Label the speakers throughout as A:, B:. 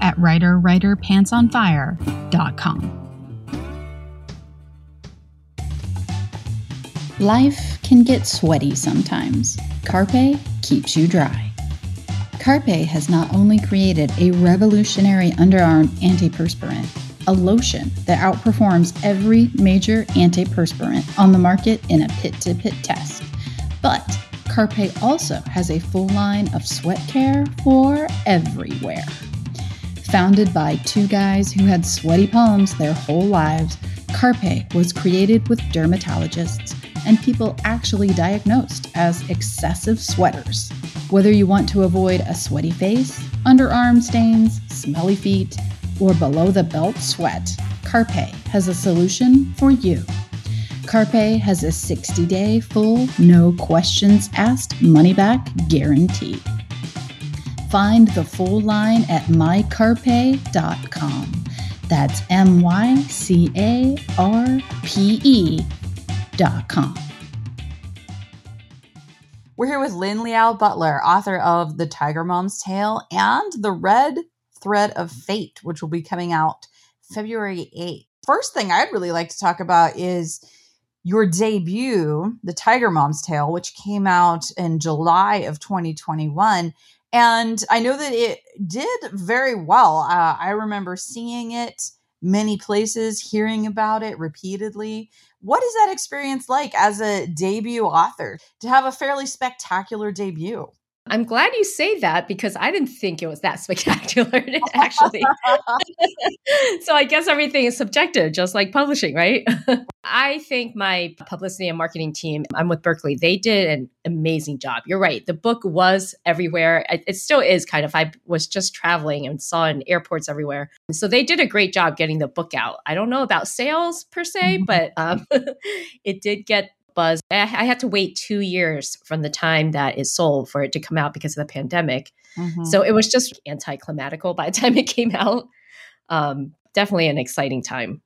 A: at writerwriterpantsonfire.com.
B: Life can get sweaty sometimes. Carpe keeps you dry. Carpe has not only created a revolutionary underarm antiperspirant, a lotion that outperforms every major antiperspirant on the market in a pit to pit test, but Carpe also has a full line of sweat care for everywhere. Founded by two guys who had sweaty palms their whole lives, Carpe was created with dermatologists and people actually diagnosed as excessive sweaters. Whether you want to avoid a sweaty face, underarm stains, smelly feet, or below the belt sweat, Carpe has a solution for you. Carpe has a 60 day full, no questions asked money back guarantee. Find the full line at mycarpe.com. That's M Y C A R P E.com.
C: We're here with Lynn Liao Butler, author of The Tiger Mom's Tale and The Red Thread of Fate, which will be coming out February 8th. First thing I'd really like to talk about is your debut, The Tiger Mom's Tale, which came out in July of 2021. And I know that it did very well. Uh, I remember seeing it many places, hearing about it repeatedly. What is that experience like as a debut author to have a fairly spectacular debut?
D: I'm glad you say that because I didn't think it was that spectacular, actually. so I guess everything is subjective, just like publishing, right? I think my publicity and marketing team, I'm with Berkley, they did an amazing job. You're right. The book was everywhere. It still is kind of. I was just traveling and saw in airports everywhere. So they did a great job getting the book out. I don't know about sales per se, mm-hmm. but um, it did get buzz. I, had to wait two years from the time that it sold for it to come out because of the pandemic. Mm-hmm. So it was just anticlimatical by the time it came out. Um, definitely an exciting time.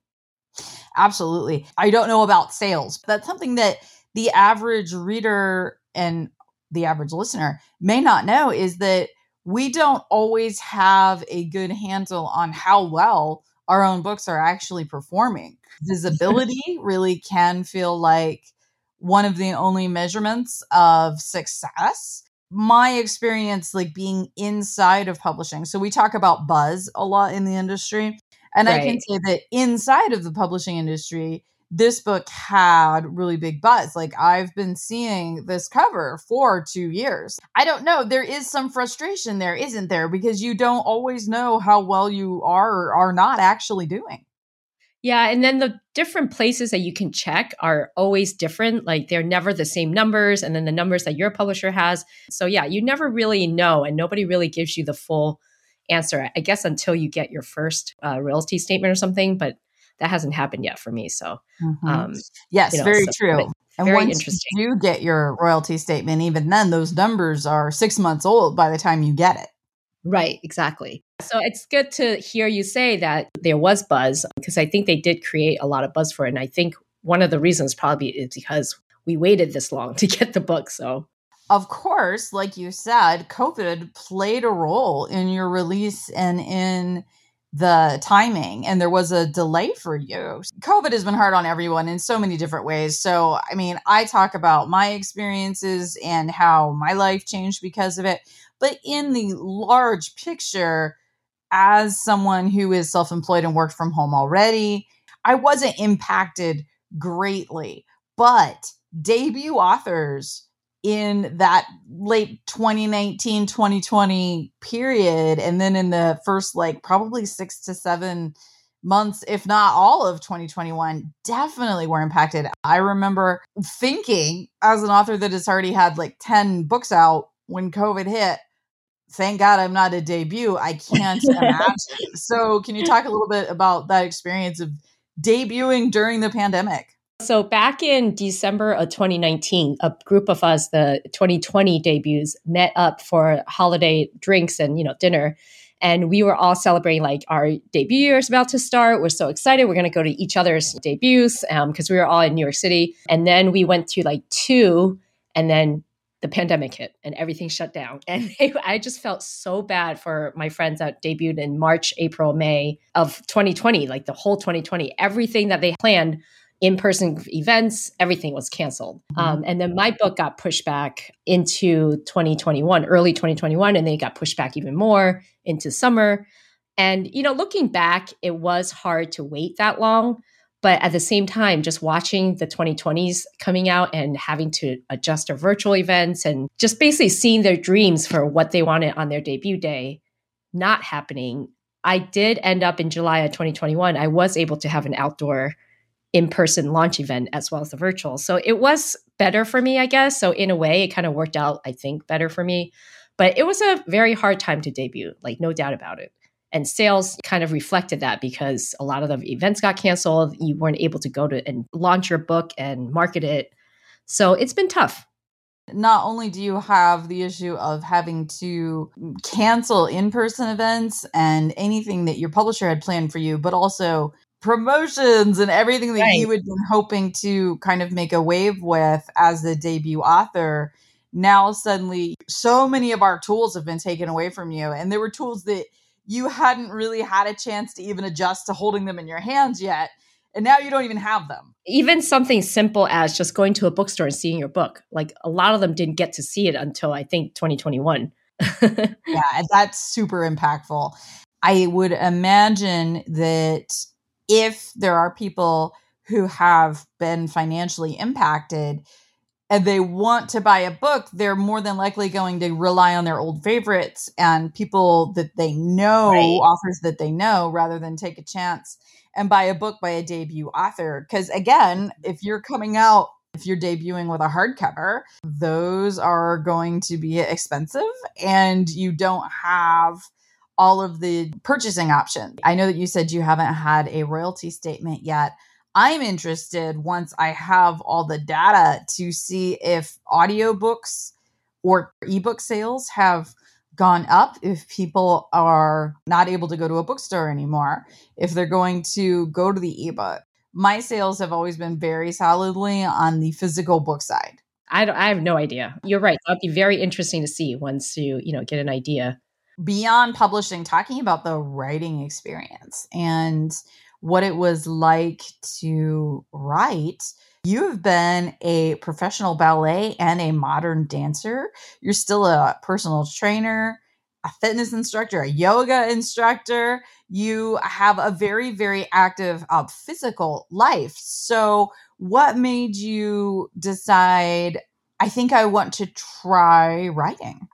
C: Absolutely. I don't know about sales. But that's something that the average reader and the average listener may not know is that we don't always have a good handle on how well our own books are actually performing. Visibility really can feel like one of the only measurements of success. My experience like being inside of publishing so we talk about buzz a lot in the industry and right. i can say that inside of the publishing industry this book had really big buzz. Like i've been seeing this cover for two years. I don't know there is some frustration there isn't there? Because you don't always know how well you are or are not actually doing
D: yeah, and then the different places that you can check are always different. Like they're never the same numbers, and then the numbers that your publisher has. So, yeah, you never really know, and nobody really gives you the full answer, I guess, until you get your first uh, royalty statement or something. But that hasn't happened yet for me. So,
C: mm-hmm. um, yes, you know, very so, true. And very once interesting. you get your royalty statement, even then, those numbers are six months old by the time you get it.
D: Right, exactly. So it's good to hear you say that there was buzz because I think they did create a lot of buzz for it. And I think one of the reasons probably is because we waited this long to get the book. So,
C: of course, like you said, COVID played a role in your release and in the timing and there was a delay for you. COVID has been hard on everyone in so many different ways. So, I mean, I talk about my experiences and how my life changed because of it. But in the large picture, as someone who is self employed and worked from home already, I wasn't impacted greatly. But debut authors in that late 2019 2020 period and then in the first like probably 6 to 7 months if not all of 2021 definitely were impacted i remember thinking as an author that has already had like 10 books out when covid hit thank God I'm not a debut. I can't imagine. So, can you talk a little bit about that experience of debuting during the pandemic?
D: So, back in December of 2019, a group of us, the 2020 debuts, met up for holiday drinks and, you know, dinner. And we were all celebrating like our debut year is about to start. We're so excited. We're going to go to each other's debuts because um, we were all in New York City. And then we went to like two, and then the pandemic hit and everything shut down. And I just felt so bad for my friends that debuted in March, April, May of 2020, like the whole 2020. Everything that they planned in person events, everything was canceled. Mm-hmm. Um, and then my book got pushed back into 2021, early 2021, and then it got pushed back even more into summer. And, you know, looking back, it was hard to wait that long. But at the same time, just watching the 2020s coming out and having to adjust their virtual events and just basically seeing their dreams for what they wanted on their debut day not happening, I did end up in July of 2021. I was able to have an outdoor in person launch event as well as the virtual. So it was better for me, I guess. So in a way, it kind of worked out, I think, better for me. But it was a very hard time to debut, like no doubt about it. And sales kind of reflected that because a lot of the events got canceled. You weren't able to go to and launch your book and market it. So it's been tough.
C: Not only do you have the issue of having to cancel in person events and anything that your publisher had planned for you, but also promotions and everything that right. you had been hoping to kind of make a wave with as the debut author now suddenly so many of our tools have been taken away from you and there were tools that you hadn't really had a chance to even adjust to holding them in your hands yet and now you don't even have them.
D: Even something simple as just going to a bookstore and seeing your book like a lot of them didn't get to see it until i think 2021
C: yeah and that's super impactful. I would imagine that if there are people who have been financially impacted and they want to buy a book, they're more than likely going to rely on their old favorites and people that they know, right. authors that they know, rather than take a chance and buy a book by a debut author. Because again, if you're coming out, if you're debuting with a hardcover, those are going to be expensive and you don't have all of the purchasing options. I know that you said you haven't had a royalty statement yet. I'm interested once I have all the data to see if audiobooks or ebook sales have gone up, if people are not able to go to a bookstore anymore, if they're going to go to the ebook. My sales have always been very solidly on the physical book side.
D: I, I have no idea. You're right. That'd be very interesting to see once you, you know, get an idea
C: beyond publishing, talking about the writing experience and what it was like to write. You have been a professional ballet and a modern dancer. You're still a personal trainer, a fitness instructor, a yoga instructor. You have a very, very active uh, physical life. So, what made you decide, I think I want to try writing?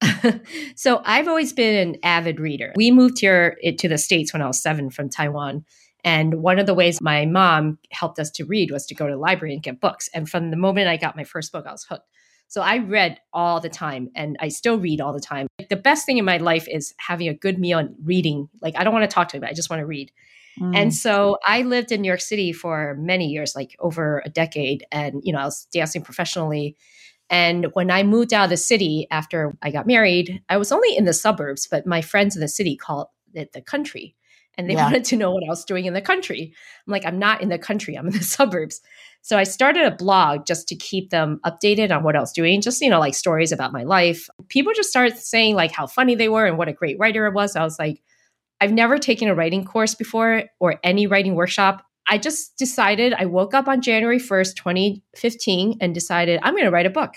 D: so I've always been an avid reader. We moved here to the States when I was seven from Taiwan. And one of the ways my mom helped us to read was to go to the library and get books. And from the moment I got my first book, I was hooked. So I read all the time and I still read all the time. The best thing in my life is having a good meal and reading. Like, I don't want to talk to anybody, I just want to read. Mm. And so I lived in New York City for many years, like over a decade. And, you know, I was dancing professionally and when I moved out of the city after I got married, I was only in the suburbs, but my friends in the city called it the country. And they yeah. wanted to know what I was doing in the country. I'm like, I'm not in the country, I'm in the suburbs. So I started a blog just to keep them updated on what I was doing, just, you know, like stories about my life. People just started saying like how funny they were and what a great writer I was. I was like, I've never taken a writing course before or any writing workshop. I just decided, I woke up on January 1st, 2015, and decided I'm going to write a book.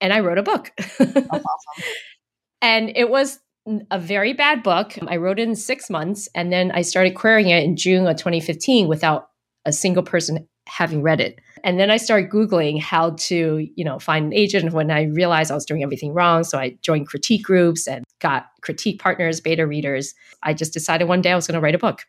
D: And I wrote a book. awesome. and it was a very bad book. I wrote it in six months, and then I started querying it in June of 2015 without a single person having read it. And then I started Googling how to, you know, find an agent when I realized I was doing everything wrong. So I joined critique groups and got critique partners, beta readers. I just decided one day I was going to write a book.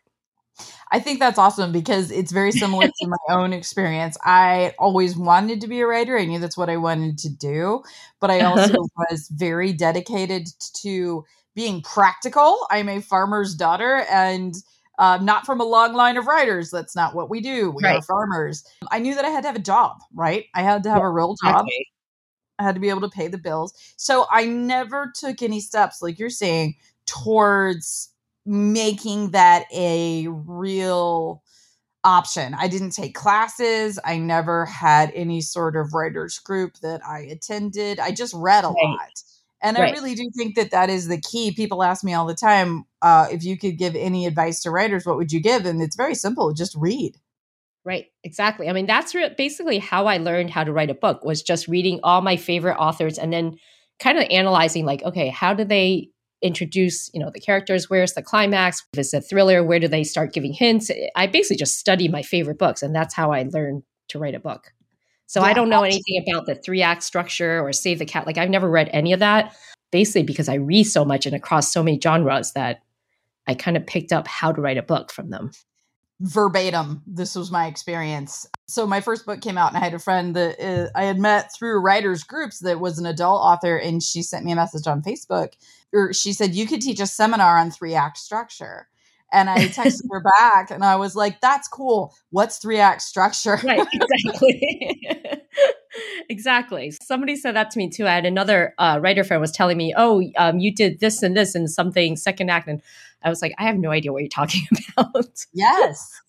C: I think that's awesome because it's very similar to my own experience. I always wanted to be a writer. I knew that's what I wanted to do, but I also was very dedicated to being practical. I'm a farmer's daughter and um, not from a long line of writers. That's not what we do. We right. are farmers. I knew that I had to have a job, right? I had to have yeah, a real job. Okay. I had to be able to pay the bills. So I never took any steps, like you're saying, towards making that a real option. I didn't take classes. I never had any sort of writers group that I attended. I just read a right. lot. And right. I really do think that that is the key. People ask me all the time uh, if you could give any advice to writers, what would you give? And it's very simple just read.
D: Right, exactly. I mean, that's re- basically how I learned how to write a book was just reading all my favorite authors and then kind of analyzing like, okay, how do they introduce, you know, the characters? Where's the climax? If it's a thriller, where do they start giving hints? I basically just study my favorite books and that's how I learn to write a book. So yeah, I don't know absolutely. anything about the three act structure or Save the Cat. Like I've never read any of that, basically because I read so much and across so many genres that I kind of picked up how to write a book from them.
C: Verbatim, this was my experience. So my first book came out, and I had a friend that uh, I had met through writers groups that was an adult author, and she sent me a message on Facebook. Or she said you could teach a seminar on three act structure. And I texted her back and I was like, that's cool. What's three act structure?
D: Right, exactly. exactly. Somebody said that to me too. I had another uh, writer friend was telling me, oh, um, you did this and this and something second act. And I was like, I have no idea what you're talking about.
C: yes.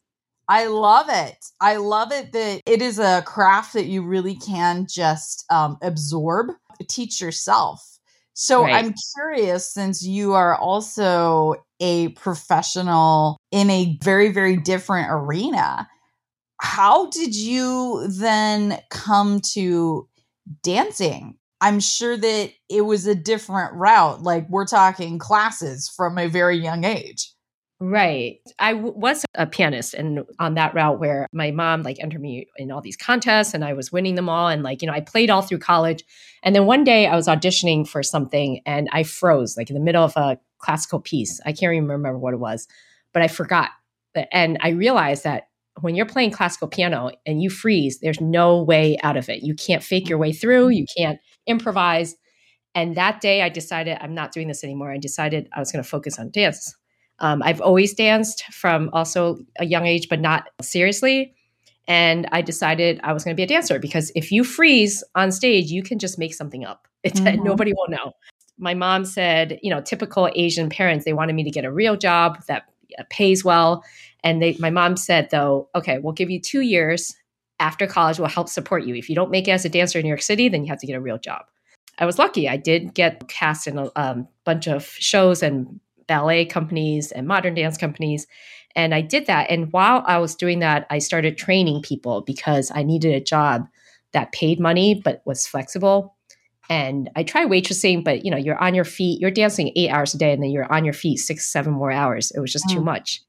C: I love it. I love it that it is a craft that you really can just um, absorb, teach yourself. So right. I'm curious since you are also a professional in a very, very different arena, how did you then come to dancing? I'm sure that it was a different route. Like we're talking classes from a very young age.
D: Right. I w- was a pianist and on that route where my mom like entered me in all these contests and I was winning them all. And like, you know, I played all through college. And then one day I was auditioning for something and I froze like in the middle of a classical piece. I can't even remember what it was, but I forgot. And I realized that when you're playing classical piano and you freeze, there's no way out of it. You can't fake your way through, you can't improvise. And that day I decided I'm not doing this anymore. I decided I was going to focus on dance um, I've always danced from also a young age, but not seriously. And I decided I was going to be a dancer because if you freeze on stage, you can just make something up. Mm-hmm. Nobody will know. My mom said, you know, typical Asian parents, they wanted me to get a real job that uh, pays well. And they, my mom said, though, okay, we'll give you two years after college, we'll help support you. If you don't make it as a dancer in New York City, then you have to get a real job. I was lucky. I did get cast in a um, bunch of shows and ballet companies and modern dance companies. And I did that. And while I was doing that, I started training people because I needed a job that paid money but was flexible. And I tried waitressing, but you know, you're on your feet, you're dancing eight hours a day, and then you're on your feet six, seven more hours. It was just mm. too much.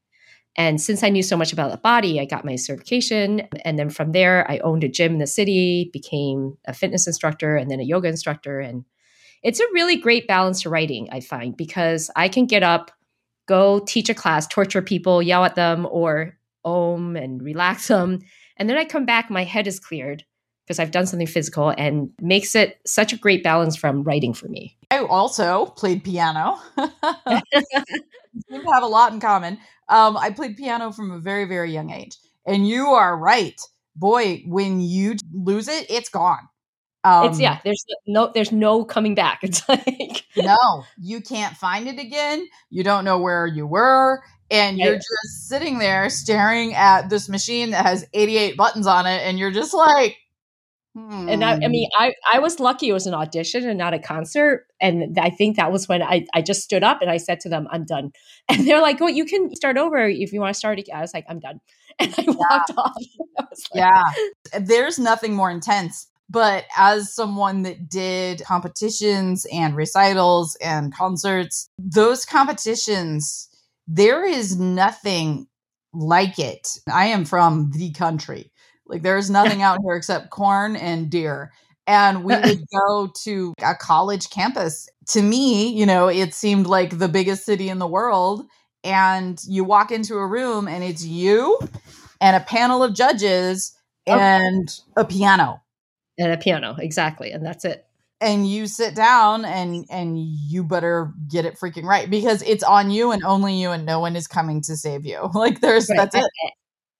D: And since I knew so much about the body, I got my certification. And then from there, I owned a gym in the city, became a fitness instructor, and then a yoga instructor. And it's a really great balance to writing, I find, because I can get up, go teach a class, torture people, yell at them, or om and relax them. And then I come back, my head is cleared because I've done something physical and makes it such a great balance from writing for me.
C: I also played piano. we have a lot in common. Um, I played piano from a very, very young age. And you are right. Boy, when you lose it, it's gone.
D: Um, it's yeah. There's no there's no coming back. It's like
C: no, you can't find it again. You don't know where you were, and you're just sitting there staring at this machine that has 88 buttons on it, and you're just like.
D: Hmm. And I, I mean, I, I was lucky it was an audition and not a concert. And I think that was when I, I just stood up and I said to them, I'm done. And they're like, well, you can start over if you want to start again. I was like, I'm done. And I yeah. walked off.
C: Like, yeah. There's nothing more intense but as someone that did competitions and recitals and concerts, those competitions, there is nothing like it. I am from the country. Like there's nothing out here except corn and deer. And we would go to a college campus. To me, you know, it seemed like the biggest city in the world. and you walk into a room and it's you and a panel of judges oh. and a piano
D: and a piano exactly and that's it
C: and you sit down and and you better get it freaking right because it's on you and only you and no one is coming to save you like there's right. that's it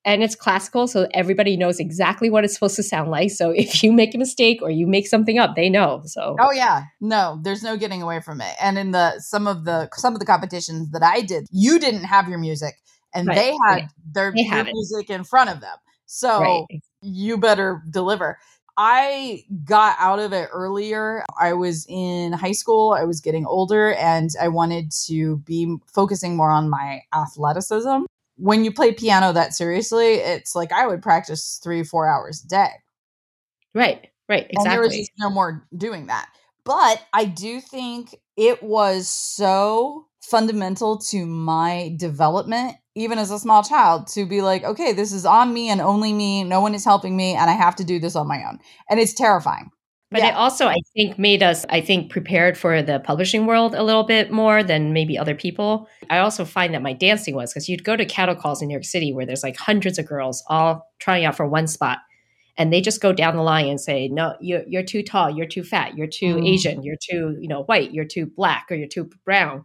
D: and it's classical so everybody knows exactly what it's supposed to sound like so if you make a mistake or you make something up they know so
C: oh yeah no there's no getting away from it and in the some of the some of the competitions that i did you didn't have your music and right. they had yeah. their, they music in front of them so right. you better deliver I got out of it earlier. I was in high school, I was getting older, and I wanted to be focusing more on my athleticism. When you play piano that seriously, it's like I would practice three, four hours a day.
D: Right, right, exactly. And there was
C: no more doing that. But I do think it was so fundamental to my development even as a small child to be like okay this is on me and only me no one is helping me and i have to do this on my own and it's terrifying
D: but yeah. it also i think made us i think prepared for the publishing world a little bit more than maybe other people. I also find that my dancing was because you'd go to cattle calls in new york city where there's like hundreds of girls all trying out for one spot and they just go down the line and say no you're, you're too tall you're too fat you're too mm. asian you're too you know white you're too black or you're too brown.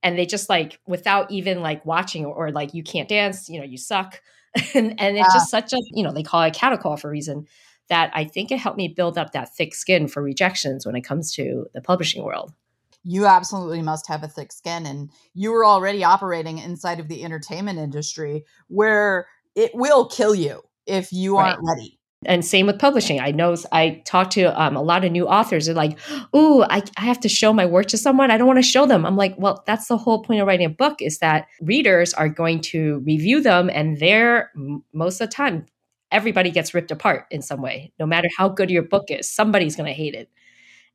D: And they just like without even like watching or, or like you can't dance you know you suck. And, and it's just such a you know they call it cattle call for a reason that i think it helped me build up that thick skin for rejections when it comes to the publishing world
C: you absolutely must have a thick skin and you were already operating inside of the entertainment industry where it will kill you if you aren't right. ready
D: and same with publishing. I know I talk to um, a lot of new authors. They're like, "Ooh, I, I have to show my work to someone. I don't want to show them." I'm like, "Well, that's the whole point of writing a book is that readers are going to review them, and they're most of the time everybody gets ripped apart in some way. No matter how good your book is, somebody's going to hate it.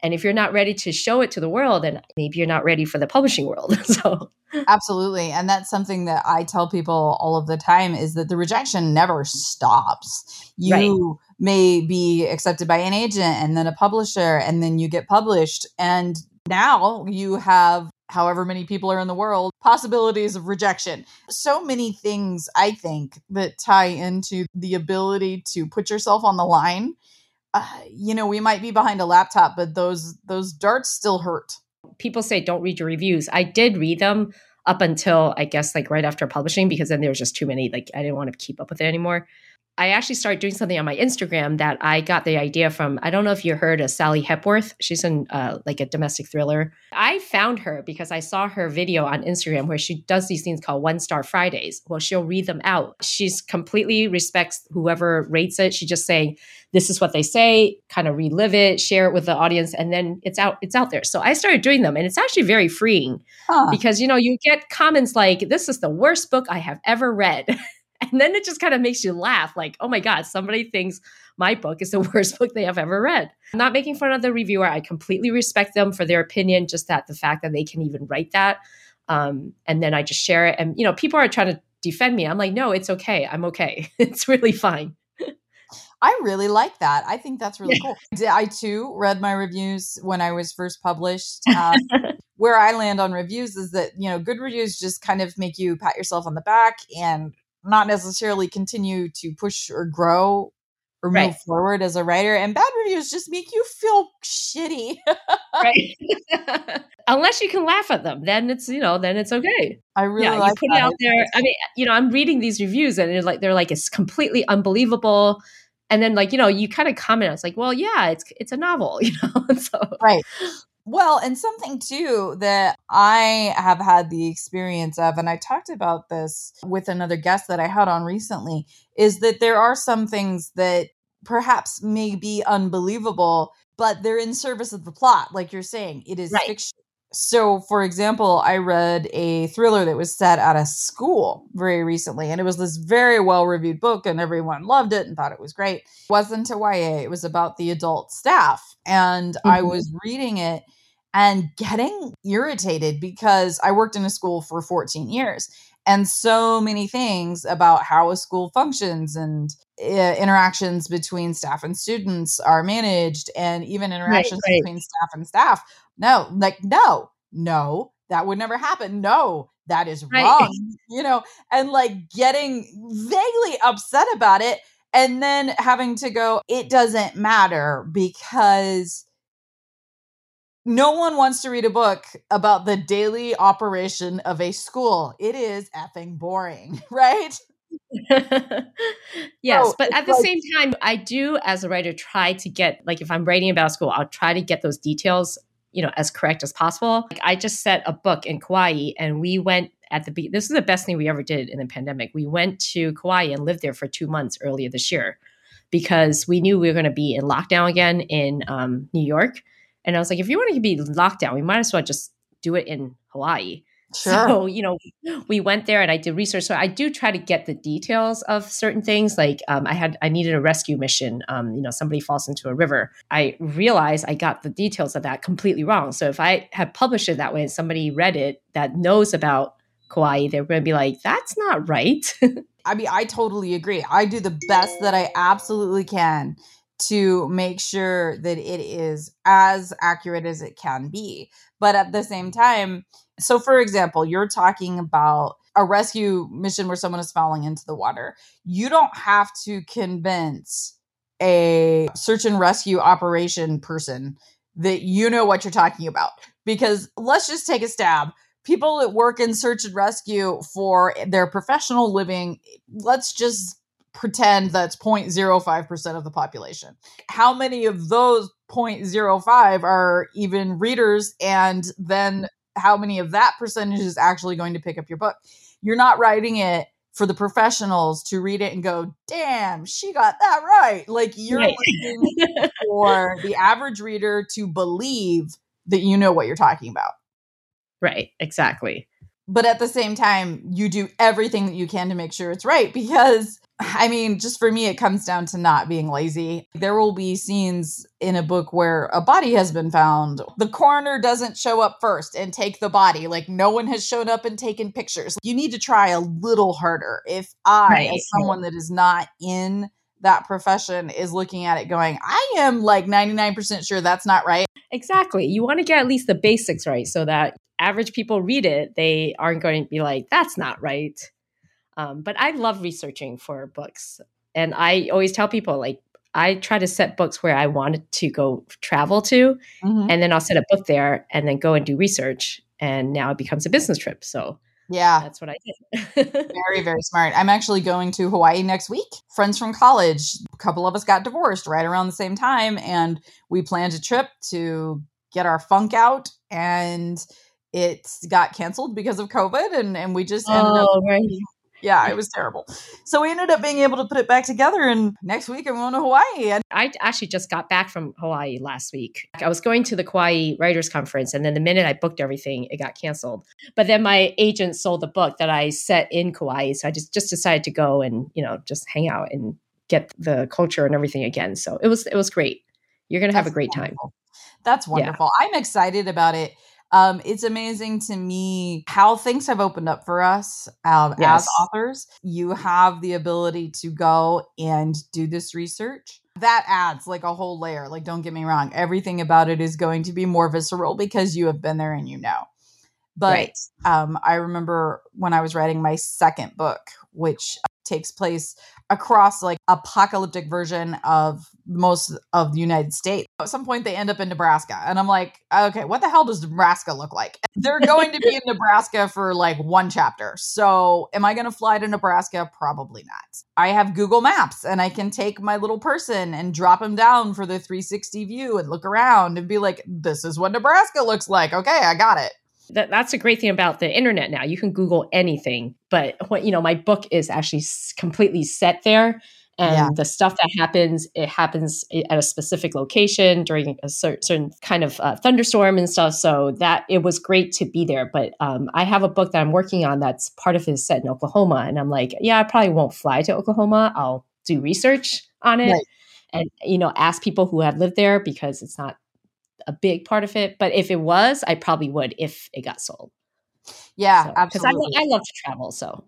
D: And if you're not ready to show it to the world, then maybe you're not ready for the publishing world. so
C: absolutely. And that's something that I tell people all of the time is that the rejection never stops. You right. may be accepted by an agent and then a publisher, and then you get published. And now you have however many people are in the world, possibilities of rejection. So many things, I think, that tie into the ability to put yourself on the line uh, you know, we might be behind a laptop, but those those darts still hurt.
D: People say don't read your reviews. I did read them up until I guess like right after publishing because then there was just too many. Like I didn't want to keep up with it anymore. I actually started doing something on my Instagram that I got the idea from. I don't know if you heard of Sally Hepworth. She's in uh, like a domestic thriller. I found her because I saw her video on Instagram where she does these things called One Star Fridays. Well, she'll read them out. She's completely respects whoever rates it. She's just saying this is what they say, kind of relive it, share it with the audience, and then it's out. It's out there. So I started doing them, and it's actually very freeing huh. because you know you get comments like, "This is the worst book I have ever read." And then it just kind of makes you laugh like, oh my God, somebody thinks my book is the worst book they have ever read. I'm not making fun of the reviewer. I completely respect them for their opinion, just that the fact that they can even write that. Um, and then I just share it. And, you know, people are trying to defend me. I'm like, no, it's okay. I'm okay. it's really fine.
C: I really like that. I think that's really cool. I too read my reviews when I was first published. Um, where I land on reviews is that, you know, good reviews just kind of make you pat yourself on the back and not necessarily continue to push or grow or right. move forward as a writer. And bad reviews just make you feel shitty.
D: right. Unless you can laugh at them, then it's you know, then it's okay.
C: I really yeah, like
D: you put that. it out there. I mean, you know, I'm reading these reviews and they're like they're like it's completely unbelievable. And then like, you know, you kind of comment, it's like, well, yeah, it's it's a novel, you know. so
C: right. Well, and something too that I have had the experience of, and I talked about this with another guest that I had on recently, is that there are some things that perhaps may be unbelievable, but they're in service of the plot. Like you're saying, it is right. fiction. So, for example, I read a thriller that was set at a school very recently, and it was this very well reviewed book, and everyone loved it and thought it was great. It wasn't a YA, it was about the adult staff. And mm-hmm. I was reading it and getting irritated because I worked in a school for 14 years and so many things about how a school functions and uh, interactions between staff and students are managed and even interactions right, right. between staff and staff. No, like, no, no, that would never happen. No, that is
D: Right.
C: wrong. You know, and like getting vaguely upset about it and then having to go, it doesn't matter because no one wants to read a book about the daily operation of a school. It is effing boring, right?
D: yes,
C: So
D: but at the
C: like-
D: same time, I do, as a writer, try to get like if I'm writing about school, I'll try to get those details, you know, as correct as possible. Like I just set a book in Kauai, and we went at the be- this is the best thing we ever did in the pandemic. We went to Kauai and lived there for two months earlier this year because we knew we were going to be in lockdown again in um, New York, and I was like, if you want to be locked down, we might as well just do it in Hawaii.
C: Sure.
D: So, you know, we went there and I did research. So I do try to get the details of certain things. Like um, I had, I needed a rescue mission. Um, you know, somebody falls into a river. I realized I got the details of that completely wrong. So if I had published it that way and somebody read it that knows about Kauai, they're going to be like, that's not right.
C: I mean, I totally agree. I do the best that I absolutely can to make sure that it is as accurate as it can be. But at the same time, so for example, you're talking about a rescue mission where someone is falling into the water. You don't have to convince a search and rescue operation person that you know what you're talking about. Because let's just take a stab people that work in search and rescue for their professional living, let's just pretend that's 0.05% of the population. How many of those 0.05 are even readers? And then how many of that percentage is actually going to pick up your book? You're not writing it for the professionals to read it and go, damn, she got that right. Like you're
D: Right.
C: looking for the average reader to believe that you know what you're talking about
D: right. Exactly.
C: but at the same time you do everything that you can to make sure it's right because i mean just for me it comes down to not being lazy there will be scenes in a book where a body has been found the coroner doesn't show up first and take the body like no one has shown up and taken pictures you need to try a little harder if i
D: Right.
C: as someone that is not in that profession is looking at it going i am like 99% sure that's not right
D: Exactly. You want to get at least the basics right so that average people read it, they aren't going to be like, that's not right. Um, but I love researching for books. And I always tell people, like, I try to set books where I wanted to go travel to,
C: Mhm.
D: and then I'll set a book there and then go and do research. And now it becomes a business trip. So
C: yeah
D: that's what I did.
C: Very, very smart. I'm actually going to Hawaii next week. Friends from college, a couple of us got divorced right around the same time, and we planned a trip to get our funk out, and it got canceled because of COVID, and, and we just ended up
D: oh, right.
C: Yeah, it was terrible. So we ended up being able to put it back together, and next week I'm going to Hawaii. And
D: I actually just got back from Hawaii last week. I was going to the Kauai Writers Conference, and then the minute I booked everything, it got canceled. But then my agent sold the book that I set in Kauai, so I just just decided to go and you know just hang out and get the culture and everything again. So it was it was great. You're gonna have a
C: That's
D: great time.
C: wonderful. That's
D: Yeah.
C: wonderful. I'm excited about it. Um, it's amazing to me how things have opened up for us um, as authors. You have the ability to go and do this research. That adds like a whole layer. Like, don't get me wrong, everything about it is going to be more visceral because you have been there and you know. But
D: right.
C: um, I remember when I was writing my second book, which takes place across like apocalyptic version of most of the United States. At some point, they end up in Nebraska, and I'm like, okay, what the hell does Nebraska look like? They're going to be in Nebraska for like one chapter. So, am I going to fly to Nebraska? Probably not. I have Google Maps, and I can take my little person and drop him down for the 360 view and look around and be like, this is what Nebraska looks like. Okay, I got it.
D: That, that's a great thing about the internet now. You can Google anything, but what you know, my book is actually s- completely set there, and
C: Yeah.
D: the stuff that happens, it happens at a specific location during a cer- certain kind of uh, thunderstorm and stuff. So that it was great to be there. But um, I have a book that I'm working on that's part of his set in Oklahoma, and I'm like, yeah, I probably won't fly to Oklahoma. I'll do research on it,
C: Right.
D: and you know, ask people who have lived there because it's not a big part of it. But if it was, I probably would if it got sold.
C: Yeah,
D: Because I,
C: absolutely.
D: I love to travel. So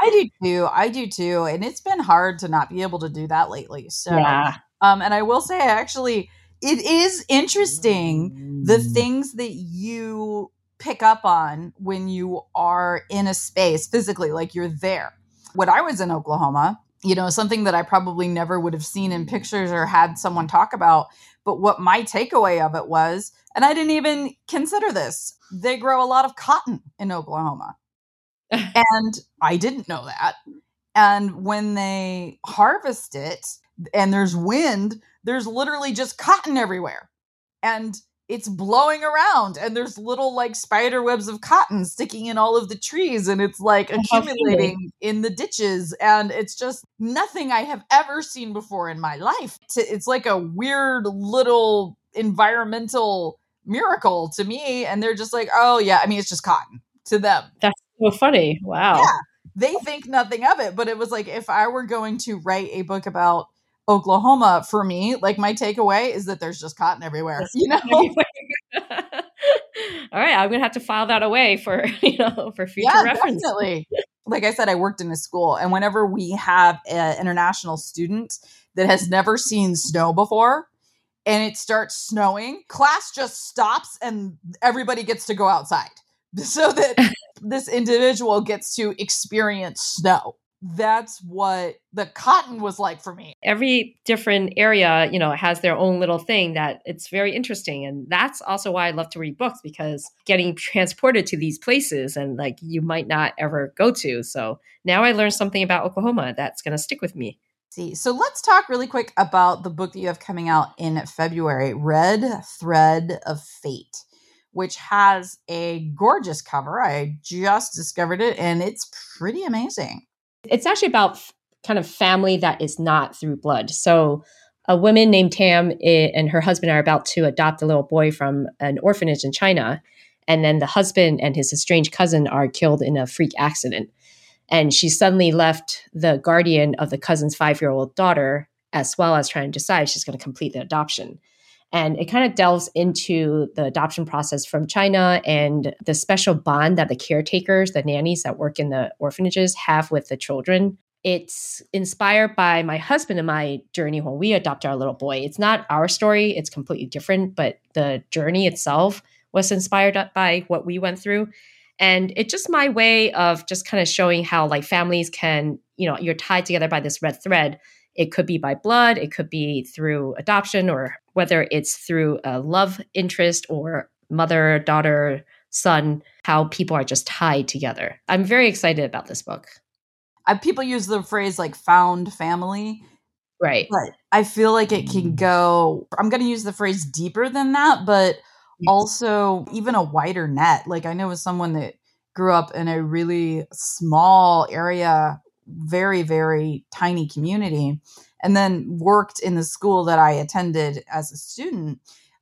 C: I do too. I do too. And it's been hard to not be able to do that lately. So,
D: yeah,
C: um, and I will say, actually, it is interesting
D: Mm.
C: the things that you pick up on when you are in a space physically, like you're there. When I was in Oklahoma, you know, something that I probably never would have seen in mm. pictures or had someone talk about. But what my takeaway of it was, and I didn't even consider this, they grow a lot of cotton in Oklahoma. and I didn't know that. And when they harvest it and there's wind, there's literally just cotton everywhere. And it's blowing around and there's little like spider webs of cotton sticking in all of the trees and it's like accumulating in the ditches and it's just nothing i have ever seen before in my life. It's like a weird little environmental miracle to me and they're just like oh yeah i mean it's just cotton to them.
D: That's so funny. Wow.
C: Yeah. They think nothing of it but it was like if i were going to write a book about Oklahoma for me, like my takeaway is that there's just cotton everywhere. You know.
D: All right, I'm gonna have to file that away for you know for future yeah, reference.
C: Definitely. Like I said, I worked in a school, and whenever we have an international student that has never seen snow before, and it starts snowing, class just stops and everybody gets to go outside so that this individual gets to experience snow that's what the cotton was like for me.
D: Every different area, you know, has their own little thing that it's very interesting. And that's also why I love to read books because getting transported to these places and like you might not ever go to. So now I learned something about Oklahoma that's going to stick with me.
C: See, so let's talk really quick about the book that you have coming out in February Red Thread of Fate which has a gorgeous cover. I just discovered it and it's pretty amazing.
D: It's actually about kind of family that is not through blood. So a woman named Tam eh, and her husband are about to adopt a little boy from an orphanage in China. And then the husband and his estranged cousin are killed in a freak accident. And she suddenly left the guardian of the cousin's five year old daughter, as well as trying to decide she's going to complete the adoption. And it kind of delves into the adoption process from China and the special bond that the caretakers, the nannies that work in the orphanages have with the children. It's inspired by my husband and my journey when we adopted our little boy. It's not our story, it's completely different, but the journey itself was inspired by what we went through. And it's just my way of just kind of showing how like families can, you know, you're tied together by this red thread it could be by blood, it could be through adoption, or whether it's through a love interest or mother, daughter, son, how people are just tied together. I'm very excited about this book.
C: Uh, people use the phrase like found family.
D: Right.
C: But I feel like it can go, I'm going to use the phrase deeper than that, but also even a wider net. Like I know as someone that grew up in a really small area very, very tiny community, and then worked in the school that I attended as a student,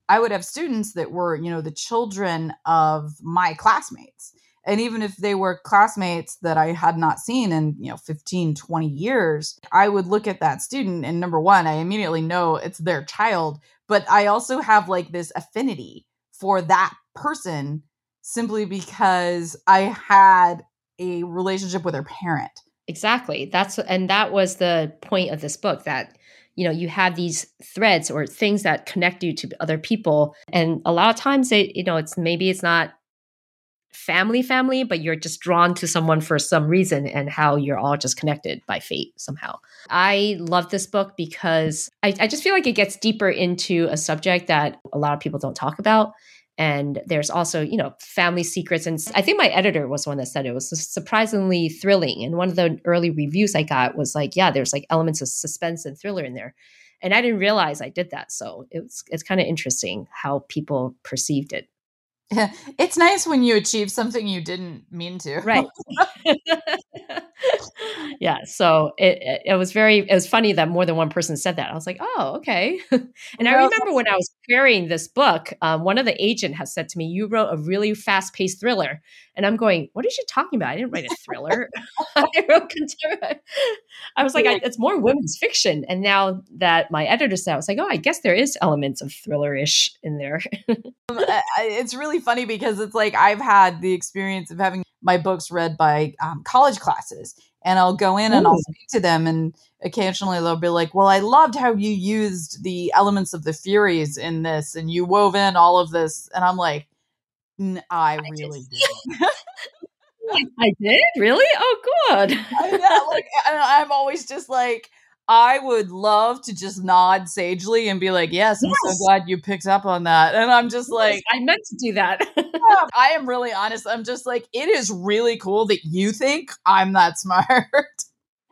C: I would have students that were, you know, the children of my classmates. And even if they were classmates that I had not seen in, you know, 15, 20 years, I would look at that student and number one, I immediately know it's their child, but I also have like this affinity for that person simply because I had a relationship with their parent.
D: Exactly. That's and that was the point of this book that you know you have these threads or things that connect you to other people and a lot of times it you know it's maybe it's not family family but you're just drawn to someone for some reason and how you're all just connected by fate somehow i love this book because I, I just feel like it gets deeper into a subject that a lot of people don't talk about and there's also you know family secrets. And i think my editor was one that said it was surprisingly thrilling. And one of the early reviews i got was like yeah there's like elements of suspense and thriller in there. And i didn't realize i did that. So it's it's kind of interesting how people perceived it.
C: Yeah, it's nice when you achieve something you didn't mean to.
D: Right. yeah. So it, it was very, it was funny that more than one person said that. I was like, oh, okay. and well, I remember when I was querying this book, um, one of the agent has said to me, you wrote a really fast paced thriller. And I'm going, what is she talking about? I didn't write a thriller. I wrote contemporary." I was like, I, it's more women's fiction. And now that my editor said, I was like, oh, I guess there is elements of thriller-ish in there.
C: um, it's really funny because it's like I've had the experience of having my books read by um, college classes and I'll go in Ooh. and I'll speak to them and occasionally they'll be like, "Well, I loved how you used the elements of the Furies in this and you wove in all of this." And I'm like, I really did.
D: I did really. Oh, good.
C: I, like, I'm always just like, I would love to just nod sagely and be like, "Yes, I'm yes. so glad you picked up on that." And I'm just like,
D: I meant to do that.
C: yeah, I am really honest. I'm just like, it is really cool that you think I'm that smart.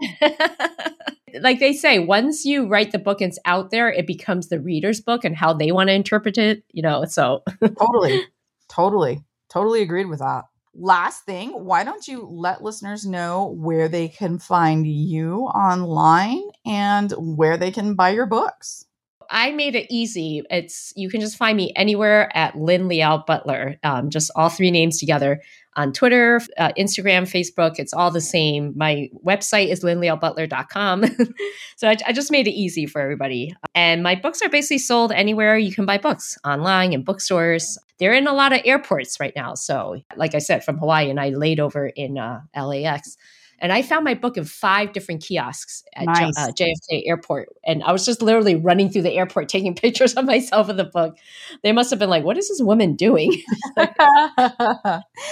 D: like they say, once you write the book and it's out there, it becomes the reader's book and how they want to interpret it. You know, so
C: totally, totally, totally agreed with that last thing, why don't you let listeners know where they can find you online and where they can buy your books?
D: I made it easy. It's you can just find me anywhere at Lyn Liao Butler, um, just all three names together on Twitter, uh, Instagram, Facebook. It's all the same. My website is lynliaobutler.com. so I, I, just made it easy for everybody. And my books are basically sold anywhere you can buy books online in bookstores they're in a lot of airports right now. So, like I said, from Hawaii, and I laid over in uh, LAX. And I found my book in five different kiosks at nice. Uh, JFK Airport. And I was just literally running through the airport taking pictures of myself with the book. They must have been like, what is this woman doing?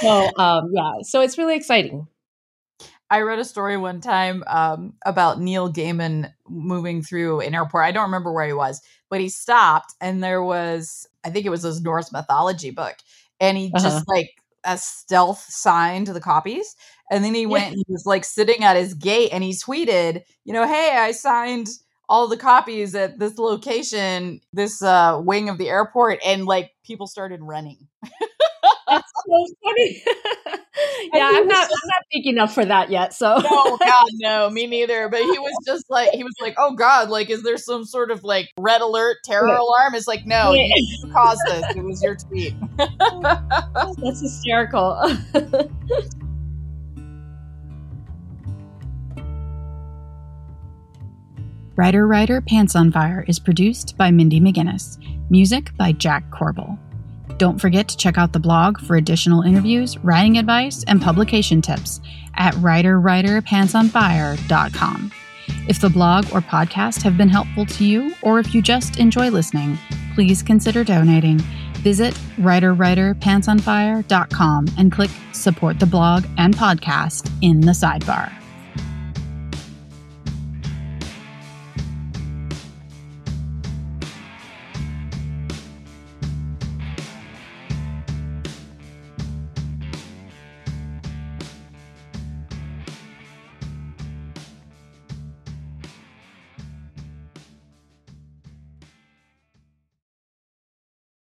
D: so, um, yeah, so it's really exciting.
C: I read a story one time um, about Neil Gaiman moving through an airport. I don't remember where he was, but he stopped and there was, I think it was his Norse mythology book, and he uh-huh. just like a stealth signed the copies. And then he went and he was like sitting at his gate and he tweeted, you know, hey, I signed all the copies at this location, this uh, wing of the airport, and like people started running.
D: That's so funny. yeah, I'm not. Just, I'm not big enough for that yet. So
C: no, God, no, me neither. But he was just like, he was like, oh God, like, is there some sort of like red alert terror yeah. alarm? It's like, no, yeah. you caused this. It was your tweet.
D: That's hysterical.
A: Writer Writer Pants on Fire is produced by Mindy McGinnis. Music by Jack Corbel. Don't forget to check out the blog for additional interviews, writing advice, and publication tips at writerwriterpantsonfire.com. If the blog or podcast have been helpful to you, or if you just enjoy listening, please consider donating. Visit writerwriterpantsonfire.com and click support the blog and podcast in the sidebar.